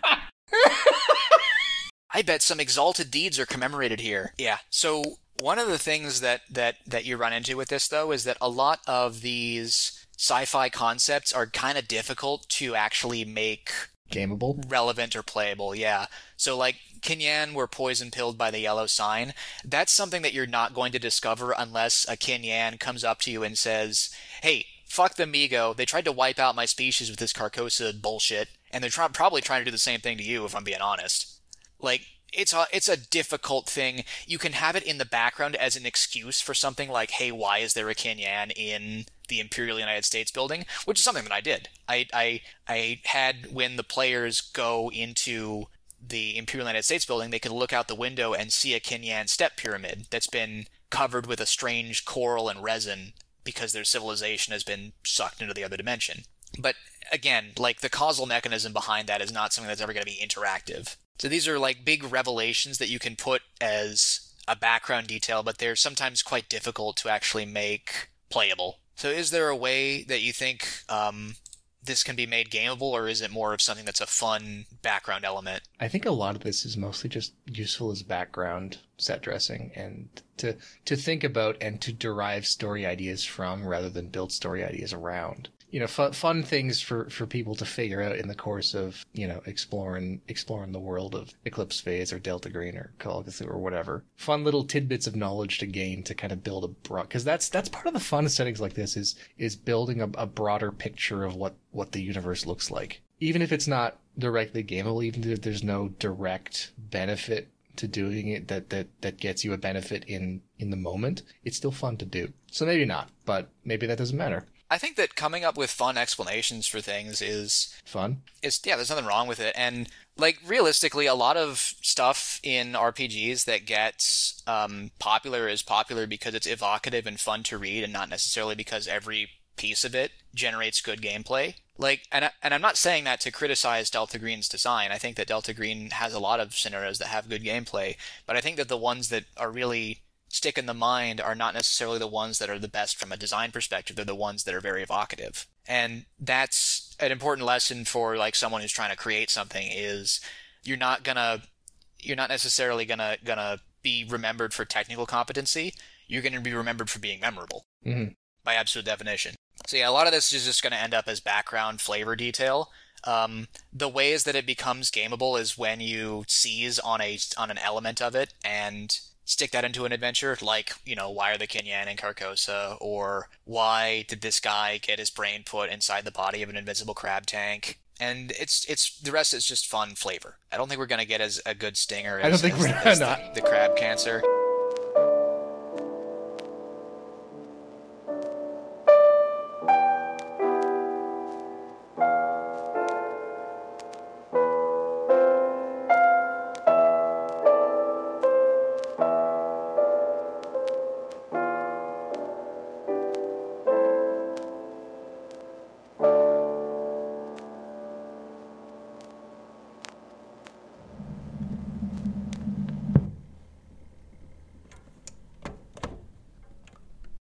I bet some exalted deeds are commemorated here. Yeah. So one of the things that that that you run into with this though is that a lot of these sci-fi concepts are kind of difficult to actually make Gameable. relevant or playable. Yeah. So like K'n-yan were poison pilled by the yellow sign. That's something that you're not going to discover unless a K'n-yan comes up to you and says, "Hey, fuck the Mi-Go. They tried to wipe out my species with this Carcosa bullshit, and they're try- probably trying to do the same thing to you. If I'm being honest, like." It's a it's a difficult thing. You can have it in the background as an excuse for something like, "Hey, why is there a K'n-yan in the Imperial United States building?" Which is something that I did. I I I had when the players go into the Imperial United States building, they could look out the window and see a K'n-yan step pyramid that's been covered with a strange coral and resin because their civilization has been sucked into the other dimension. But again, like the causal mechanism behind that is not something that's ever going to be interactive. So these are like big revelations that you can put as a background detail, but they're sometimes quite difficult to actually make playable. So is there a way that you think um, this can be made gameable, or is it more of something that's a fun background element? I think a lot of this is mostly just useful as background set dressing and to to think about and to derive story ideas from rather than build story ideas around. You know, fun, fun things for, for people to figure out in the course of you know exploring exploring the world of Eclipse Phase or Delta Green or Call or whatever. Fun little tidbits of knowledge to gain to kind of build a broad because that's that's part of the fun of settings like this is is building a, a broader picture of what what the universe looks like even if it's not directly gameable, even if there's no direct benefit to doing it that that that gets you a benefit in in the moment, it's still fun to do. So maybe not, but maybe that doesn't matter. I think that coming up with fun explanations for things is Fun. is yeah, there's nothing wrong with it. And like realistically, a lot of stuff in RPGs that gets um, popular is popular because it's evocative and fun to read, and not necessarily because every piece of it generates good gameplay. Like, and I, and I'm not saying that to criticize Delta Green's design. I think that Delta Green has a lot of scenarios that have good gameplay, but I think that the ones that are really stick in the mind are not necessarily the ones that are the best from a design perspective. They're the ones that are very evocative. And that's an important lesson for like someone who's trying to create something is you're not gonna you're not necessarily gonna gonna be remembered for technical competency. You're gonna be remembered for being memorable Mhm. by absolute definition. So yeah, a lot of this is just gonna end up as background flavor detail. Um, the ways that it becomes gameable is when you seize on a on an element of it and stick that into an adventure, like you know why are the K'n-yan in Carcosa, or why did this guy get his brain put inside the body of an invincible crab tank? And it's it's the rest is just fun flavor. I don't think we're gonna get as a good stinger. As, I don't think we're not. the, the crab cancer.